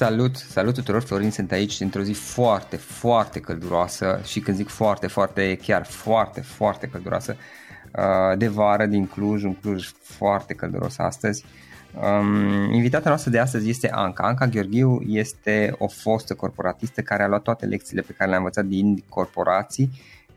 Salut, salut tuturor, Florin sunt aici într-o zi foarte, foarte călduroasă și când zic foarte, foarte, chiar foarte, foarte călduroasă uh, de vară din Cluj, un Cluj foarte călduros astăzi. Um, invitata noastră de astăzi este Anca. Anca Gheorghiu este o fostă corporatistă care a luat toate lecțiile pe care le-a învățat din corporații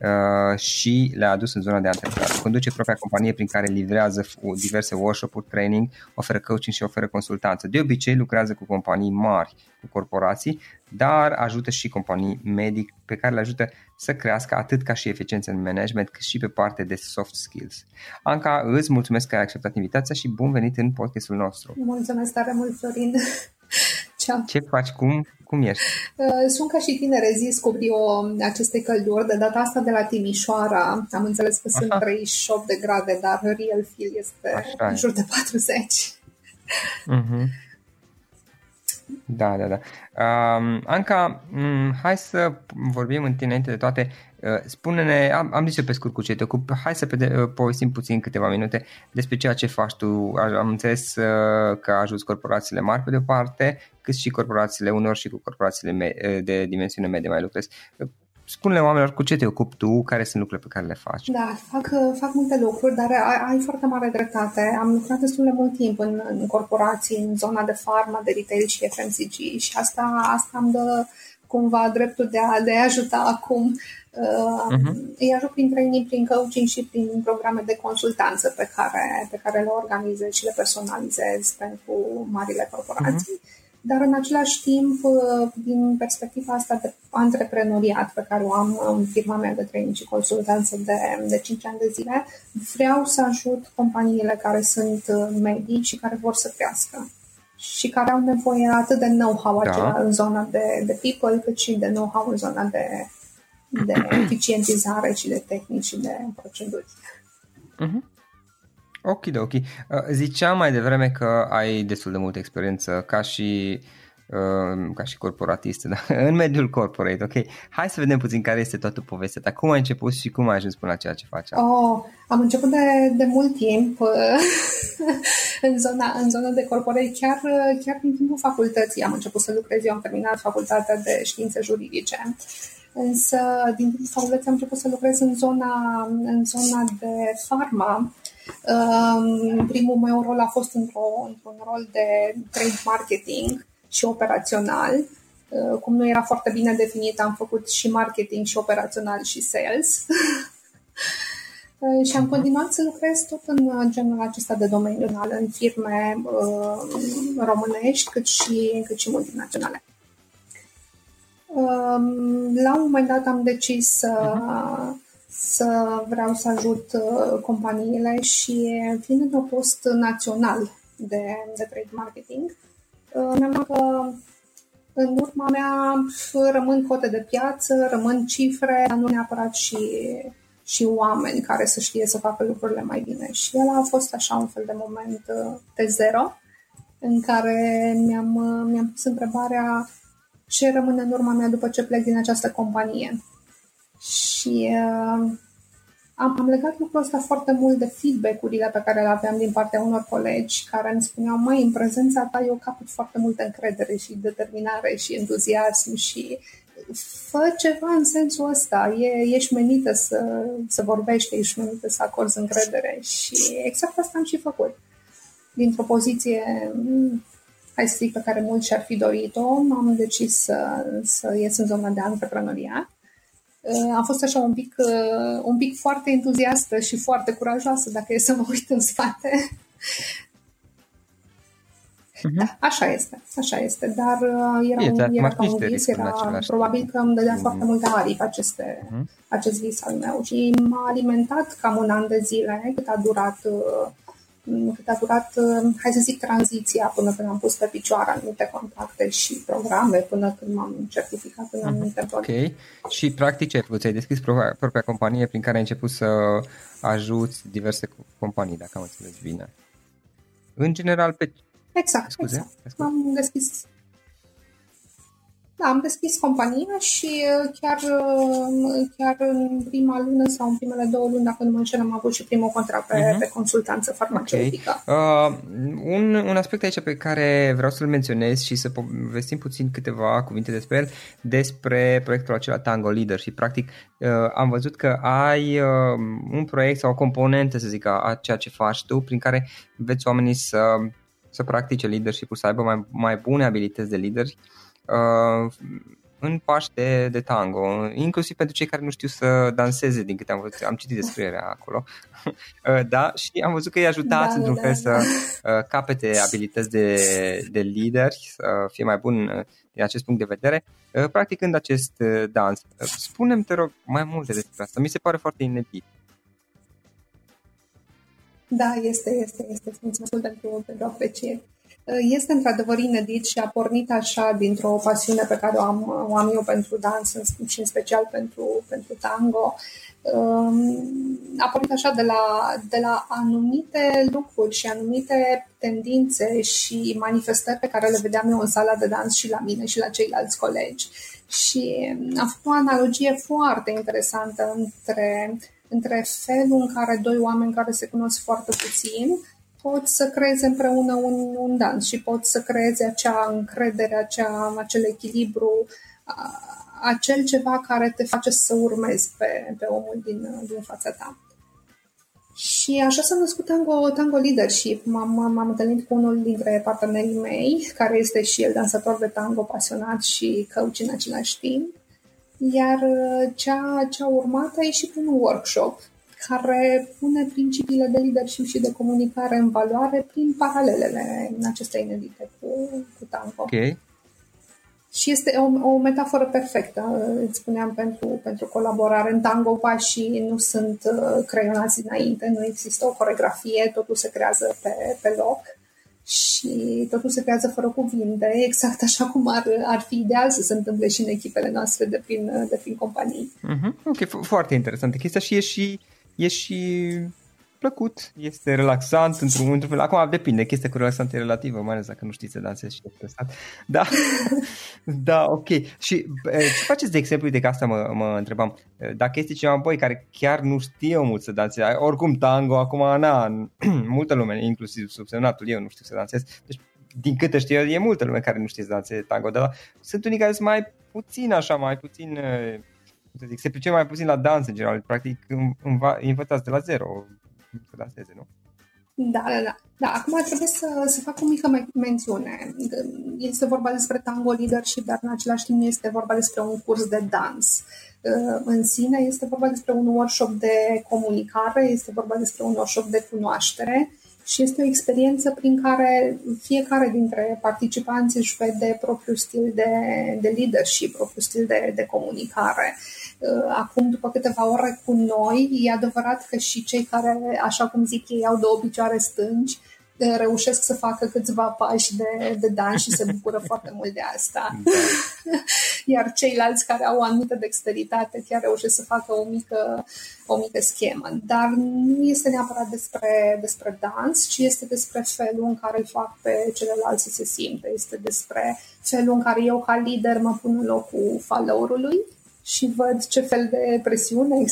Uh, și le-a adus în zona de antreprenoriat. Conduce propria companie prin care livrează diverse workshop-uri, training, oferă coaching și oferă consultanță. De obicei lucrează cu companii mari, cu corporații, dar ajută și companii medic pe care le ajută să crească atât ca și eficiență în management, cât și pe parte de soft skills. Anca, îți mulțumesc că ai acceptat invitația și bun venit în podcastul nostru. Mulțumesc tare mult, Florin. Ce, Ce faci? Cum, cum ești? Uh, sunt ca și tine rezi o aceste călduri, de data asta de la Timișoara. Am înțeles că Aha. sunt 38 de grade, dar real feel este Așa în jur de 40. Uh-huh. Da, da, da. Um, Anca, um, hai să vorbim în tine înainte de toate. Uh, spune-ne, am, am zis eu pe scurt cu ce te ocup, hai să pede, uh, povestim puțin câteva minute despre ceea ce faci tu. Am înțeles uh, că ajuți corporațiile mari pe de o parte, cât și corporațiile unor și cu corporațiile me- uh, de dimensiune medie mai lucrezi. Spune-le oamenilor cu ce te ocupi tu, care sunt lucrurile pe care le faci. Da, fac, fac multe lucruri, dar ai, ai foarte mare dreptate. Am lucrat destul de mult timp în, în corporații, în zona de farma, de retail și FMCG și asta, asta îmi dă cumva dreptul de a, de a ajuta acum. Uh, uh-huh. Îi ajut prin training, prin coaching și prin programe de consultanță pe care, pe care le organizez și le personalizez pentru marile corporații. Uh-huh dar în același timp, uh, din perspectiva asta de antreprenoriat pe care o am în firma mea de training și consultanță de, de 5 ani de zile, vreau să ajut companiile care sunt uh, medii și care vor să crească și care au nevoie atât de know-how da. acela în zona de, de people, cât și de know-how în zona de, de eficientizare și de tehnici și de proceduri. Uh-huh. Ok, ok. Uh, ziceam mai devreme că ai destul de multă experiență ca și uh, ca și corporatist da? în mediul corporate, ok? Hai să vedem puțin care este toată povestea ta. Cum ai început și cum ai ajuns până la ceea ce faci Oh, am început de, de mult timp uh, în, zona, în zona de corporate, chiar, chiar din timpul facultății am început să lucrez. Eu am terminat facultatea de științe juridice însă din timpul facultății am început să lucrez în zona, în zona de farma Primul meu rol a fost într-o, într-un rol de trade marketing și operațional. Uh, cum nu era foarte bine definit, am făcut și marketing și operațional și sales. Uh, și am continuat să lucrez tot în genul acesta de domeniu, în firme uh, românești, cât și, cât și multinaționale. La un moment dat am decis să, uh-huh să vreau să ajut uh, companiile și fiind într-un post național de, de trade marketing, uh, mi-am că în urma mea rămân cote de piață, rămân cifre, dar nu neapărat și, și oameni care să știe să facă lucrurile mai bine. Și el a fost așa un fel de moment uh, de zero în care mi-am, mi-am pus întrebarea ce rămâne în urma mea după ce plec din această companie și uh, am, am legat lucrul ăsta foarte mult de feedback-urile pe care le aveam din partea unor colegi care îmi spuneau, mai în prezența ta eu capăt foarte multă încredere și determinare și entuziasm și fă ceva în sensul ăsta, e, ești menită să, să vorbești, ești menită să acorzi încredere. Și exact asta am și făcut. Dintr-o poziție, hai să zic, pe care mulți și-ar fi dorit-o, am decis să, să ies în zona de antreprenoriat. Uh, am fost așa un pic, uh, un pic foarte entuziastă și foarte curajoasă, dacă e să mă uit în spate. Uh-huh. Da, așa este, așa este, dar uh, era, un, era ca un vis, era, probabil că îmi dădea uh-huh. foarte multe aripi aceste, uh-huh. acest vis al meu și m-a alimentat cam un an de zile cât a durat uh, cât a durat, uh, hai să zic, tranziția până când am pus pe picioare anumite contacte și programe, până când m-am certificat în anumite mm Ok. Și practic ce ai făcut? Ai deschis propria, propria companie prin care ai început să ajuți diverse companii, dacă am înțeles bine. În general, pe... Exact, Scuze? exact. Am deschis da, am deschis compania și uh, chiar, uh, chiar în prima lună sau în primele două luni, dacă nu mă înșel, am avut și primul contract pe, uh-huh. pe consultanță farmaceutică. Okay. Uh, un, un aspect aici pe care vreau să-l menționez și să povestim puțin câteva cuvinte despre el, despre proiectul acela Tango Leader și practic uh, am văzut că ai uh, un proiect sau o componentă, să zic, a ceea ce faci tu, prin care veți oamenii să, să practice leadership-ul, să aibă mai, mai bune abilități de leaderi uh, în pași de, de tango, inclusiv pentru cei care nu știu să danseze, din câte am văzut, am citit descrierea acolo, uh, da, și am văzut că îi ajutați da, într-un da, fel da. să uh, capete abilități de, de lideri, să fie mai bun uh, din acest punct de vedere, uh, practicând acest uh, dans. Uh, spune-mi, te rog, mai multe despre asta. Mi se pare foarte inedit. Da, este, este, este. Mulțumesc pentru, pentru apreciere. Este într-adevăr inedit și a pornit așa dintr-o pasiune pe care o am, o am eu pentru dans și în special pentru, pentru tango. um, a pornit așa de la, de la anumite lucruri și anumite tendințe și manifestări pe care le vedeam eu în sala de dans și la mine și la ceilalți colegi. Și a făcut o analogie foarte interesantă între, între felul în care doi oameni care se cunosc foarte puțin pot să creeze împreună un, un dans și pot să creeze acea încredere, acea, acel echilibru, acel ceva care te face să urmezi pe, pe omul din, din fața ta. Și așa s-a născut Tango, Tango Leadership. M-am, m-am întâlnit cu unul dintre partenerii mei, care este și el dansator de tango pasionat și coach în același timp. Iar ce a, ce a urmat a ieșit un workshop care pune principiile de leadership și de comunicare în valoare prin paralelele acestea inedite cu, cu tango. Okay. Și este o, o metaforă perfectă, îți spuneam, pentru, pentru colaborare. În tango pașii nu sunt uh, creionați înainte, nu există o coregrafie, totul se creează pe, pe loc și totul se creează fără cuvinte, exact așa cum ar, ar fi ideal să se întâmple și în echipele noastre de prin, de prin companii. Uh-huh. Ok, foarte interesantă chestia și e și e și plăcut, este relaxant într-un, într-un fel. Acum depinde, chestia cu relaxant e relativă, mai ales dacă nu știți să dansezi și e stresat. Da, da, ok. Și ce faceți de exemplu, de că asta mă, mă întrebam, dacă este cineva, băi, care chiar nu știe mult să danseze, oricum tango, acum, na, multă lume, inclusiv subsemnatul, eu nu știu să dansez, deci din câte știu eu, e multă lume care nu știe să danseze tango, dar sunt unii care sunt mai puțin așa, mai puțin să zic, se pricep mai puțin la dans în general, practic înva, învățați de la zero să danseze, nu? Da, da, da. Da, acum trebuie să, să fac o mică mențiune. Este vorba despre tango leadership, dar în același timp este vorba despre un curs de dans. În sine este vorba despre un workshop de comunicare, este vorba despre un workshop de cunoaștere și este o experiență prin care fiecare dintre participanți își vede propriul stil de, de leadership, propriul stil de, de comunicare. Uh, acum, după câteva ore cu noi, e adevărat că și cei care, așa cum zic ei, au două picioare stângi, reușesc să facă câțiva pași de, de dans și se bucură foarte mult de asta. Da. Iar ceilalți care au o anumită dexteritate chiar reușesc să facă o mică, o mică schemă. Dar nu este neapărat despre, despre dans, ci este despre felul în care îl fac pe celălalt să se simte. Este despre felul în care eu ca lider mă pun în locul followerului și văd ce fel de presiune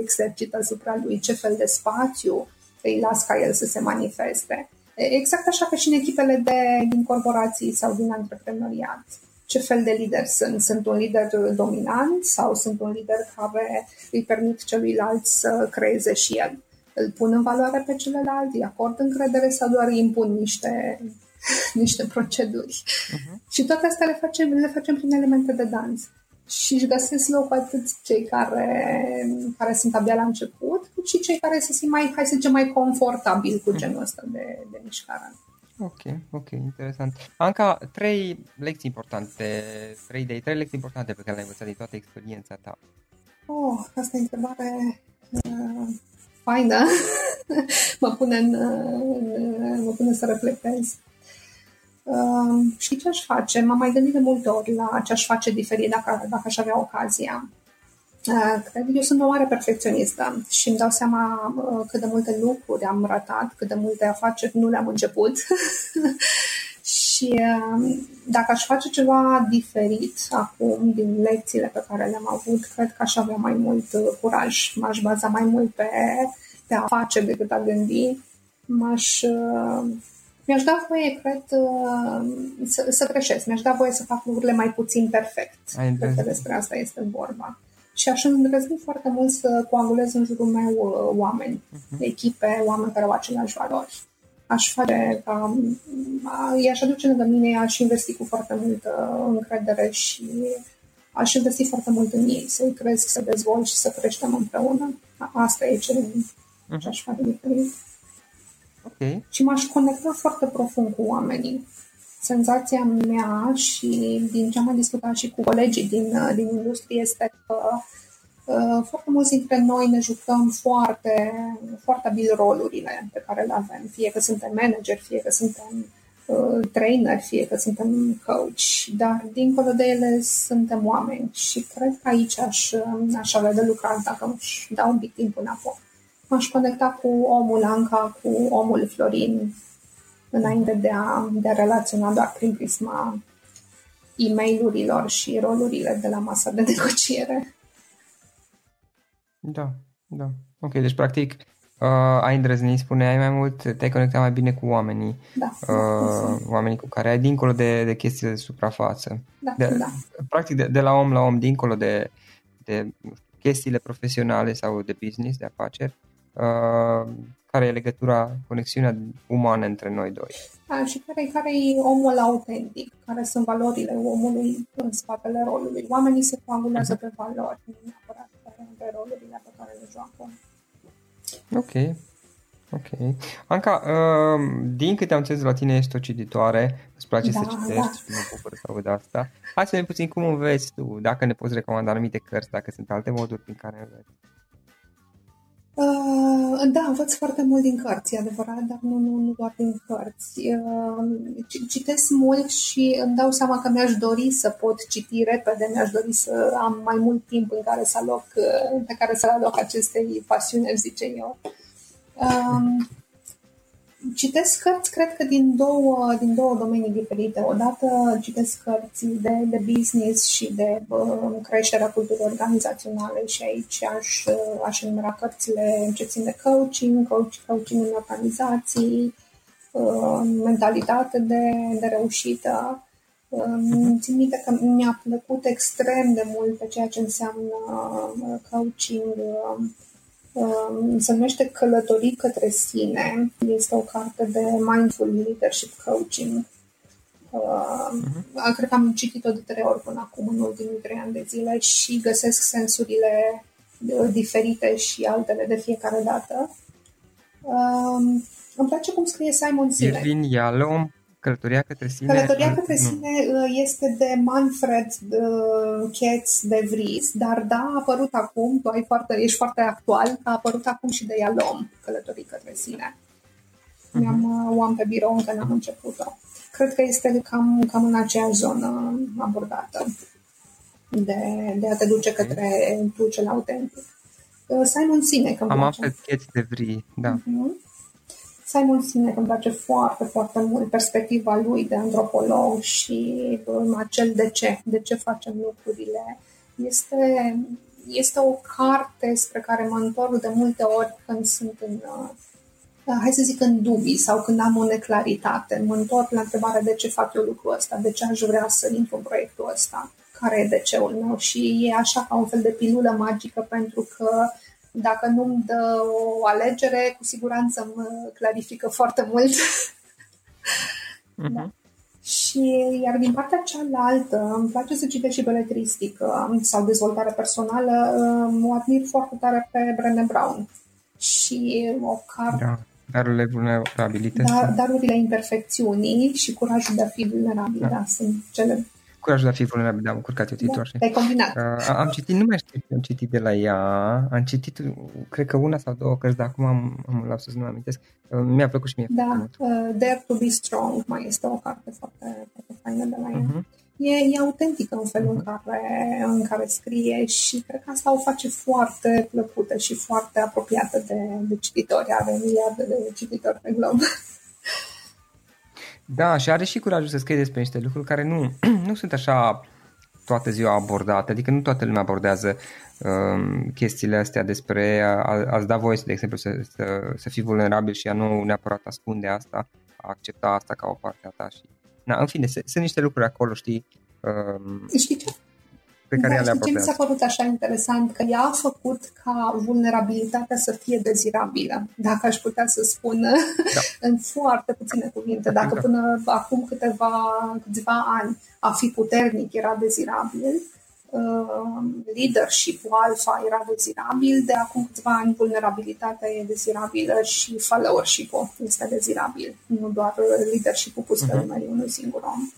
exercită asupra lui, ce fel de spațiu îi las ca el să se manifeste. Exact așa ca și în echipele de, din corporații sau din antreprenoriat. Ce fel de lider sunt? Sunt un lider dominant sau sunt un lider care îi permit celuilalt să creeze și el? Îl pun în valoare pe celălalt, îi acord încredere sau doar îi impun niște, niște proceduri? Uh-huh. Și toate astea le facem, le facem prin elemente de dans și își găsesc loc atât cei care, care sunt abia la început, cât și cei care se simt mai, hai să zicem, mai confortabil cu genul ăsta de, de mișcare. Ok, ok, interesant. Anca, trei lecții importante, trei idei, trei lecții importante pe care le-ai învățat din toată experiența ta. Oh, asta e întrebare uh, faină. mă, pune în, uh, mă pune să reflectez. Uh, și ce aș face? M-am mai gândit de multe ori la ce aș face diferit dacă, dacă aș avea ocazia. Uh, cred că eu sunt o mare perfecționistă și îmi dau seama uh, cât de multe lucruri am ratat, cât de multe afaceri nu le-am început. și uh, dacă aș face ceva diferit acum din lecțiile pe care le-am avut, cred că aș avea mai mult uh, curaj. M-aș baza mai mult pe, pe a face decât a gândi. M-aș uh, mi-aș da voie, cred, uh, să, să greșesc. Mi-aș da voie să fac lucrurile mai puțin perfect. Cred că despre asta este vorba. Și aș îndrăzni foarte mult să coagulez în jurul meu uh, oameni, uh-huh. echipe, oameni care au aceleași valori. Aș face ca... I-aș aduce lângă mine, aș investi cu foarte multă încredere și aș investi foarte mult în ei, să-i cresc, să dezvolt și să creștem împreună. Asta e ce, uh-huh. ce aș face diferit. Okay. Și m-aș conecta foarte profund cu oamenii. Senzația mea și din ce am mai discutat și cu colegii din, uh, din industrie este că uh, foarte mulți dintre noi ne jucăm foarte, foarte abil rolurile pe care le avem. Fie că suntem manager, fie că suntem uh, trainer, fie că suntem coach, dar dincolo de ele suntem oameni și cred că aici aș, aș avea de lucrat dacă își dau un pic timp înapoi. M-aș conecta cu omul Anca, cu omul Florin, înainte de a, de a relaționa doar prin prisma e mail și rolurile de la masa de negociere. Da, da. Ok, deci practic uh, ai îndrăznit, spune, ai mai mult, te-ai conectat mai bine cu oamenii. Da. Uh, oamenii cu care ai dincolo de, de chestiile de suprafață. Da, de, da. Practic de, de la om la om, dincolo de, de nu știu, chestiile profesionale sau de business, de afaceri, uh, care e legătura, conexiunea umană între noi doi. Da, și care, care e omul autentic, care sunt valorile omului în spatele rolului. Oamenii se coagulează pe valori, nu neapărat pe rolurile pe care le joacă. Ok. Ok. Anca, uh, din câte am înțeles la tine ești o cititoare, îți place da, să citești da. și mă bucur să aud asta. Hai să ne puțin cum înveți tu, dacă ne poți recomanda anumite cărți, dacă sunt alte moduri prin care înveți. Uh, da, învăț foarte mult din cărți, e adevărat, dar nu, nu, nu doar din cărți. Uh, citesc mult și îmi dau seama că mi-aș dori să pot citi repede, mi-aș dori să am mai mult timp în care să aloc, uh, pe care să aloc acestei pasiuni, zice eu. Uh, citesc cărți, cred că din două, din două domenii diferite. Odată citesc cărți de, de business și de uh, creșterea culturii organizaționale și aici aș, uh, aș enumera cărțile ce țin de coaching, coach, coaching în organizații, uh, mentalitate de, de reușită. Uh, țin minte că mi-a plăcut extrem de mult pe ceea ce înseamnă uh, coaching uh, Um, se numește Călătorii către sine. Este o carte de Mindful Leadership Coaching. Uh-huh. Cred că am citit-o de trei ori până acum, în ultimii trei ani de zile și găsesc sensurile uh, diferite și altele de fiecare dată. Um, îmi place cum scrie Simon Sinek. Irvin Yalom Călătoria către sine? Călătoria către sine nu. Uh, este de Manfred uh, Ketz de Vries, dar da, a apărut acum, tu ai foarte, ești foarte actual, a apărut acum și de Yalom, Călătorii către sine. Uh-huh. Mi-am, uh, o am pe birou, încă n-am început-o. Cred că este cam, cam în aceeași zonă abordată de, de a te duce către tu cel autentic. Simon Sinek Am aflat Ketz de Vries, da. Uh-huh. Simon Sinek îmi place foarte, foarte mult perspectiva lui de antropolog și acel de ce, de ce facem lucrurile. Este, este o carte spre care mă întorc de multe ori când sunt în, uh, hai să zic, în dubii sau când am o neclaritate. Mă întorc la întrebarea de ce fac eu lucrul ăsta, de ce aș vrea să intru în proiectul ăsta, care e de ceul meu și e așa ca un fel de pilulă magică pentru că dacă nu-mi dă o alegere, cu siguranță mă clarifică foarte mult. Uh-huh. Da. Și iar din partea cealaltă, îmi place să citesc și beletristică sau dezvoltare personală, mă admir foarte tare pe Brené Brown. Și o carte... Da. Darurile vulnerabilității. Dar, darurile imperfecțiunii și curajul de a fi vulnerabil, da. da sunt cele Curajul de a fi vulnerabil, da, am curcat eu titlul da, Ai combinat. Uh, am citit, nu mai știu ce am citit de la ea, am citit, cred că una sau două cărți, dar acum am, am lapsus, nu amintesc. Uh, mi-a plăcut și mie Da, uh, Dare to be Strong mai este o carte foarte, foarte faină de la ea. Uh-huh. E, e autentică în felul uh-huh. în, care, în care scrie și cred că asta o face foarte plăcută și foarte apropiată de, de cititori. Are miliarde de cititori pe glob. Da, și are și curajul să scrie despre niște lucruri care nu, nu sunt așa toată ziua abordate, adică nu toată lumea abordează um, chestiile astea despre a, a-ți da voie, de exemplu, să, să, să fii vulnerabil și a nu neapărat ascunde asta, a accepta asta ca o parte a ta. Și, na, în fine, sunt niște lucruri acolo, știi? Um, Știi ce? Pe care da, le abordează. Ce mi s-a părut așa interesant? Că ea a făcut ca vulnerabilitatea să fie dezirabilă, dacă aș putea să spun da. în foarte puține cuvinte. Dacă da. până acum câteva, câțiva ani a fi puternic era dezirabil, uh, leadership-ul alfa era dezirabil, de acum câțiva ani vulnerabilitatea e dezirabilă și followership-ul este dezirabil, nu doar leadership-ul pus pe uh-huh. unui singur om.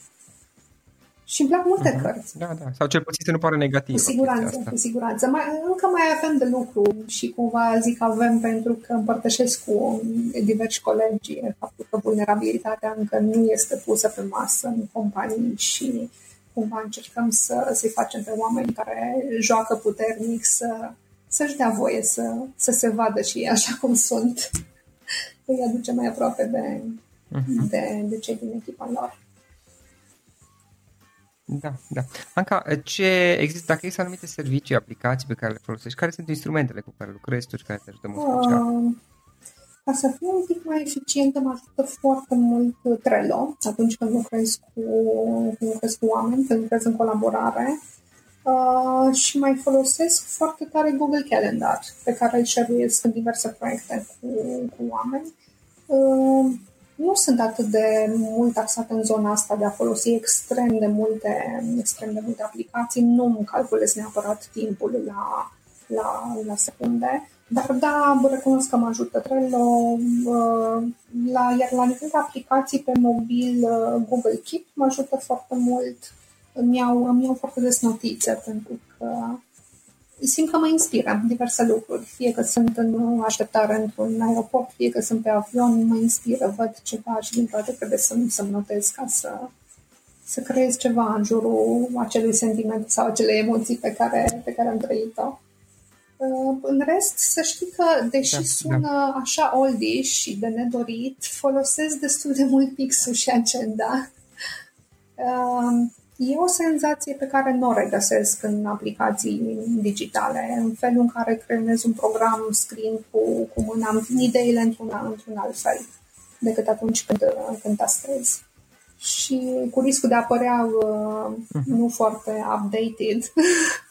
Și îmi plac multe uh-huh. cărți. Da, da. Sau cel puțin să nu pară negativ. Cu siguranță, cu siguranță. Mai, încă mai avem de lucru și cumva zic avem pentru că împărtășesc cu diversi colegi faptul că vulnerabilitatea încă nu este pusă pe masă în companii și cumva încercăm să, să-i facem pe oameni care joacă puternic să, să-și dea voie să, să se vadă și ei așa cum sunt. Îi aduce mai aproape de, uh-huh. de, de cei din echipa lor. Da, da. Anca, ce există, dacă există anumite servicii, aplicații pe care le folosești, care sunt instrumentele cu care lucrezi tu și care te ajută mult uh, Ca să fiu un pic mai eficientă, mă ajută foarte mult Trello atunci când lucrez cu, când lucrez cu oameni, când lucrez în colaborare. Uh, și mai folosesc foarte tare Google Calendar, pe care îl șeruiesc în diverse proiecte cu, cu oameni. Uh, nu sunt atât de mult taxat în zona asta de a folosi extrem de multe, extrem de multe aplicații. Nu îmi calculez neapărat timpul la, la, la secunde, dar da, recunosc că mă ajută Trello, la, iar la nivel de aplicații pe mobil, Google Keep mă ajută foarte mult. Îmi iau, îmi iau foarte des notițe pentru că simt că mă inspiră diverse lucruri. Fie că sunt în așteptare într-un aeroport, fie că sunt pe avion, mă inspiră, văd ceva și din toate trebuie să, să-mi notez ca să, să creez ceva în jurul acelui sentiment sau acelei emoții pe care, pe care am trăit-o. Uh, în rest, să știi că, deși da, sună da. așa oldish și de nedorit, folosesc destul de mult pixul și agenda. Uh, E o senzație pe care nu o regăsesc în aplicații digitale, în felul în care creez un program scriind cu, cu mâna, am ideile într-un, într-un alt fel decât atunci când, când tastez. Și cu riscul de a părea uh, uh-huh. nu foarte updated,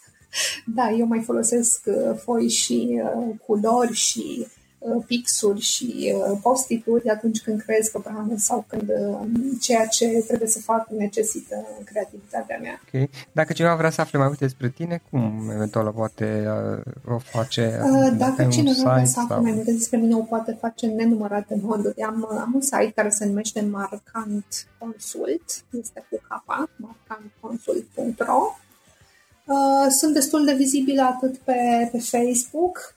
da, eu mai folosesc uh, foi și uh, culori și Uh, pixuri și uh, postituri atunci când creez programe sau când uh, ceea ce trebuie să fac necesită creativitatea mea. Ok. Dacă cineva vrea să afle mai multe despre tine, cum eventual poate o face? Dacă cineva vrea să afle sau... mai multe despre mine, o poate face în nenumărate moduri. Am, am un site care se numește Marcant Consult, este cu capa, marcantconsult.ro. Sunt destul de vizibile atât pe, pe Facebook,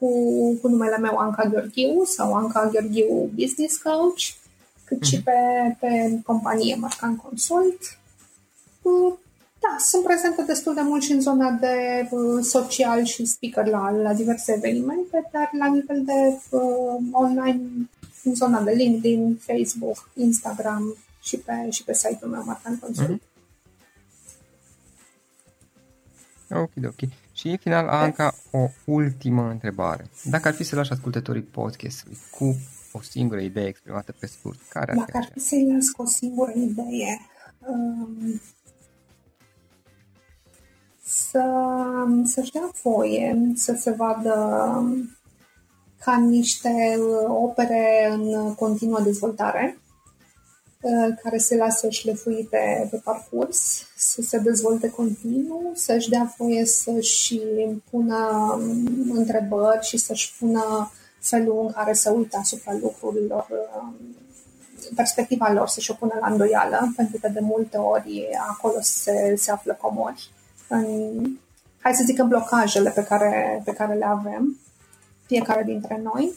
cu, cu numele meu Anca Gheorghiu sau Anca Gheorghiu Business Coach, cât mm-hmm. și mhm. pe, pe companie Marcan Consult. Da, sunt prezentă destul de mult și în zona de uh, social și speaker la, la diverse evenimente, dar la nivel de uh, online, în zona de LinkedIn, Facebook, Instagram și pe, și pe site-ul meu Marcan Consult. Mm-hmm. Ok, ok. Și în final, Anca, o ultimă întrebare. Dacă ar fi să lași ascultătorii podcastului cu o singură idee exprimată pe scurt, care ar Dacă ar fi să-i las cu o singură idee, um, să, să-și dea voie să se vadă ca niște opere în continuă dezvoltare, Uh, care se lasă șlefuite pe parcurs, să se dezvolte continuu, să-și dea voie să-și pună um, întrebări și să-și pună felul în care să uită asupra lucrurilor, um, perspectiva lor să-și o pună la îndoială, pentru că de multe ori acolo se, se află comori. În, hai să zic în blocajele pe care, pe care le avem, fiecare dintre noi,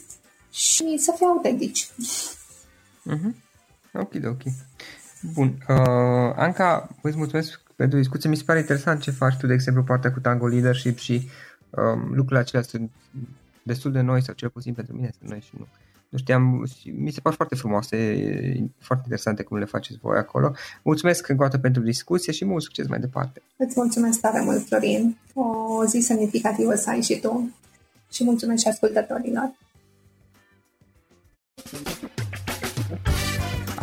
și să fie autentici. Uh-huh. Ok, ok. Bun. Uh, Anca, îți mulțumesc pentru discuție. Mi se pare interesant ce faci tu, de exemplu, partea cu Tango Leadership și um, lucrurile acelea sunt destul de noi, sau cel puțin pentru mine sunt noi și nu. Nu știam, mi se par foarte frumoase, foarte interesante cum le faceți voi acolo. Mulțumesc încă o dată pentru discuție și mult succes mai departe. Îți mulțumesc tare mult, Florin. O zi semnificativă să ai și tu. Și mulțumesc și ascultătorilor.